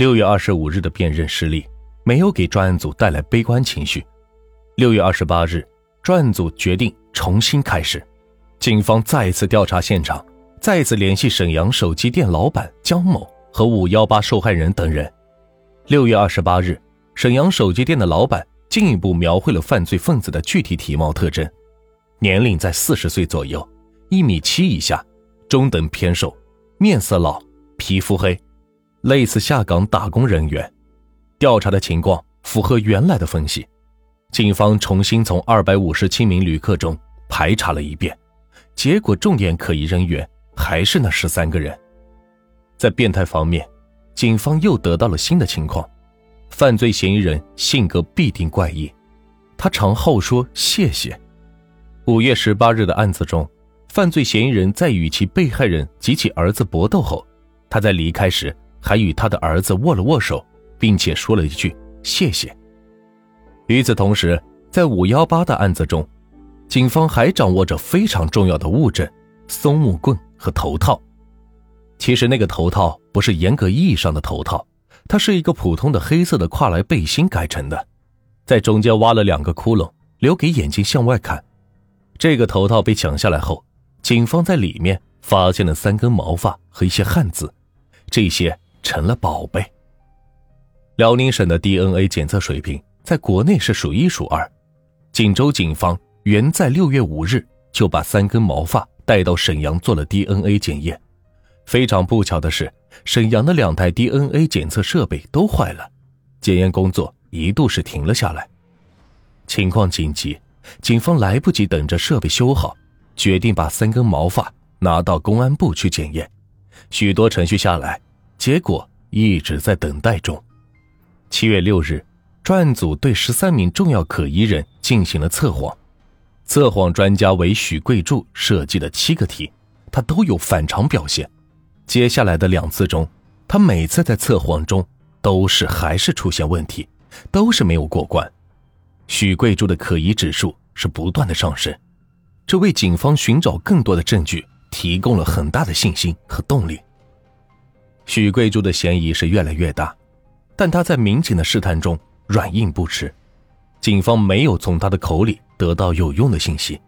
六月二十五日的辨认失利，没有给专案组带来悲观情绪。六月二十八日，专案组决定重新开始，警方再一次调查现场，再一次联系沈阳手机店老板江某和五幺八受害人等人。六月二十八日，沈阳手机店的老板进一步描绘了犯罪分子的具体体貌特征：年龄在四十岁左右，一米七以下，中等偏瘦，面色老，皮肤黑。类似下岗打工人员，调查的情况符合原来的分析。警方重新从二百五十七名旅客中排查了一遍，结果重点可疑人员还是那十三个人。在变态方面，警方又得到了新的情况：犯罪嫌疑人性格必定怪异，他常好说谢谢。五月十八日的案子中，犯罪嫌疑人在与其被害人及其儿子搏斗后，他在离开时。还与他的儿子握了握手，并且说了一句谢谢。与此同时，在五幺八的案子中，警方还掌握着非常重要的物证——松木棍和头套。其实那个头套不是严格意义上的头套，它是一个普通的黑色的跨栏背心改成的，在中间挖了两个窟窿，留给眼睛向外看。这个头套被抢下来后，警方在里面发现了三根毛发和一些汉字，这些。成了宝贝。辽宁省的 DNA 检测水平在国内是数一数二。锦州警方原在六月五日就把三根毛发带到沈阳做了 DNA 检验。非常不巧的是，沈阳的两台 DNA 检测设备都坏了，检验工作一度是停了下来。情况紧急，警方来不及等着设备修好，决定把三根毛发拿到公安部去检验。许多程序下来。结果一直在等待中。七月六日，专案组对十三名重要可疑人进行了测谎。测谎专家为许贵柱设计的七个题，他都有反常表现。接下来的两次中，他每次在测谎中都是还是出现问题，都是没有过关。许贵柱的可疑指数是不断的上升，这为警方寻找更多的证据提供了很大的信心和动力。许贵柱的嫌疑是越来越大，但他在民警的试探中软硬不吃，警方没有从他的口里得到有用的信息，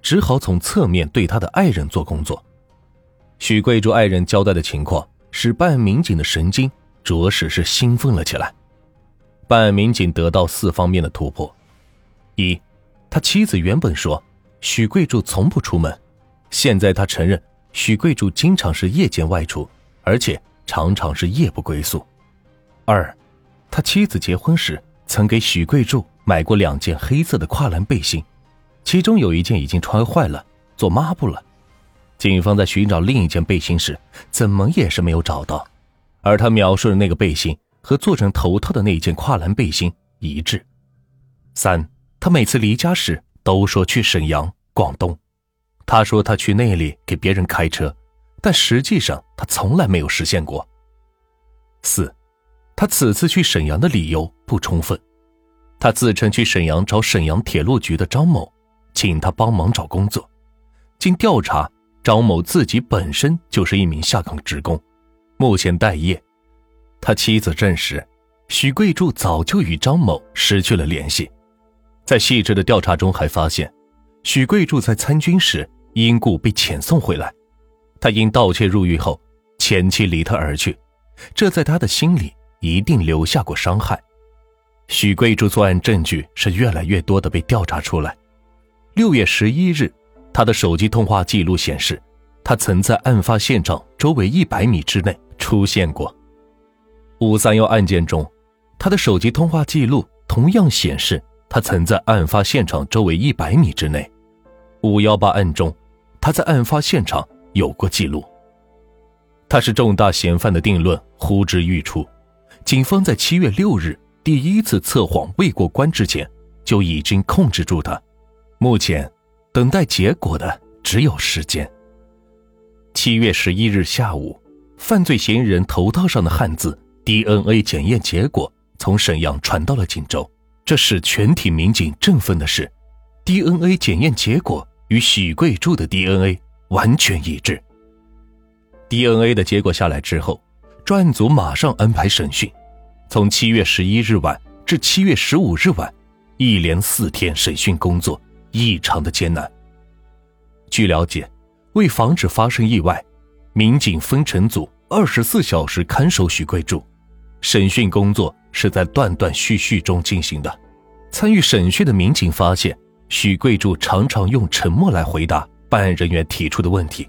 只好从侧面对他的爱人做工作。许贵柱爱人交代的情况使办案民警的神经着实是兴奋了起来。办案民警得到四方面的突破：一，他妻子原本说许贵柱从不出门，现在他承认许贵柱经常是夜间外出，而且。常常是夜不归宿。二，他妻子结婚时曾给许贵柱买过两件黑色的跨栏背心，其中有一件已经穿坏了，做抹布了。警方在寻找另一件背心时，怎么也是没有找到，而他描述的那个背心和做成头套的那件跨栏背心一致。三，他每次离家时都说去沈阳、广东，他说他去那里给别人开车。但实际上，他从来没有实现过。四，他此次去沈阳的理由不充分。他自称去沈阳找沈阳铁路局的张某，请他帮忙找工作。经调查，张某自己本身就是一名下岗职工，目前待业。他妻子证实，许贵柱早就与张某失去了联系。在细致的调查中，还发现，许贵柱在参军时因故被遣送回来。他因盗窃入狱后，前妻离他而去，这在他的心里一定留下过伤害。许贵柱作案证据是越来越多的被调查出来。六月十一日，他的手机通话记录显示，他曾在案发现场周围一百米之内出现过。五三幺案件中，他的手机通话记录同样显示他曾在案发现场周围一百米之内。五幺八案中，他在案发现场。有过记录，他是重大嫌犯的定论呼之欲出。警方在七月六日第一次测谎未过关之前，就已经控制住他。目前，等待结果的只有时间。七月十一日下午，犯罪嫌疑人头套上的汉字 DNA 检验结果从沈阳传到了锦州。这使全体民警振奋的是，DNA 检验结果与许贵柱的 DNA。完全一致。DNA 的结果下来之后，专案组马上安排审讯，从七月十一日晚至七月十五日晚，一连四天审讯工作异常的艰难。据了解，为防止发生意外，民警分成组，二十四小时看守许贵柱。审讯工作是在断断续续中进行的。参与审讯的民警发现，许贵柱常常用沉默来回答办案人员提出的问题。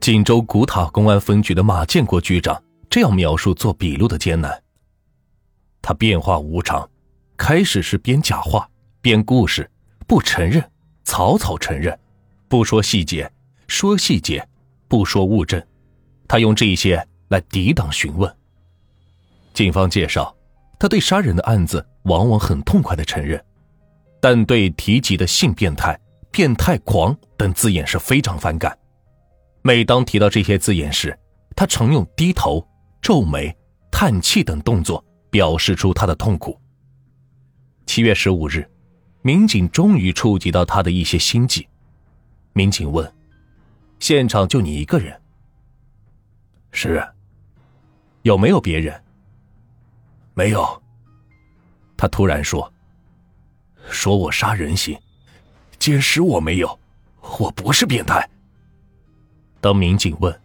锦州古塔公安分局的马建国局长这样描述做笔录的艰难：他变化无常，开始是编假话、编故事，不承认，草草承认。不说细节，说细节，不说物证，他用这些来抵挡询问。警方介绍，他对杀人的案子往往很痛快的承认，但对提及的性变态、变态狂等字眼是非常反感。每当提到这些字眼时，他常用低头、皱眉、叹气等动作表示出他的痛苦。七月十五日，民警终于触及到他的一些心迹。民警问：“现场就你一个人？”“是。”“有没有别人？”“没有。”他突然说：“说我杀人行，奸尸我没有，我不是变态。”当民警问：“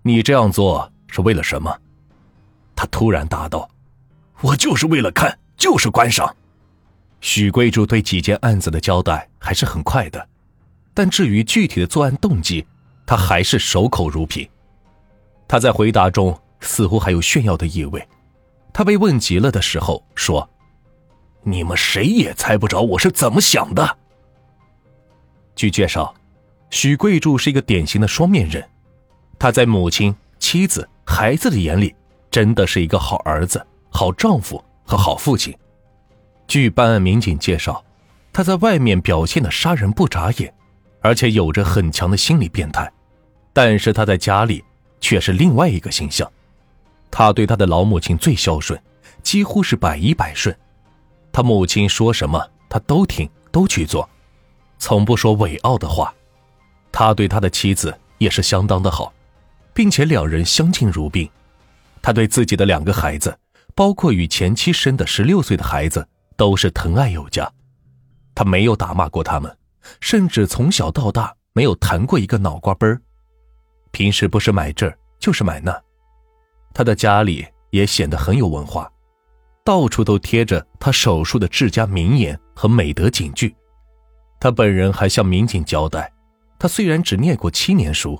你这样做是为了什么？”他突然答道：“我就是为了看，就是观赏。”许贵柱对几件案子的交代还是很快的。但至于具体的作案动机，他还是守口如瓶。他在回答中似乎还有炫耀的意味。他被问急了的时候说：“你们谁也猜不着我是怎么想的。”据介绍，许贵柱是一个典型的双面人。他在母亲、妻子、孩子的眼里，真的是一个好儿子、好丈夫和好父亲。据办案民警介绍，他在外面表现的杀人不眨眼。而且有着很强的心理变态，但是他在家里却是另外一个形象。他对他的老母亲最孝顺，几乎是百依百顺。他母亲说什么，他都听，都去做，从不说伟傲的话。他对他的妻子也是相当的好，并且两人相敬如宾。他对自己的两个孩子，包括与前妻生的十六岁的孩子，都是疼爱有加。他没有打骂过他们。甚至从小到大没有弹过一个脑瓜崩平时不是买这就是买那，他的家里也显得很有文化，到处都贴着他手术的治家名言和美德警句。他本人还向民警交代，他虽然只念过七年书，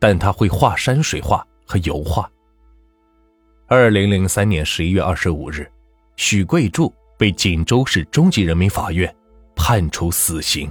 但他会画山水画和油画。二零零三年十一月二十五日，许贵柱被锦州市中级人民法院判处死刑。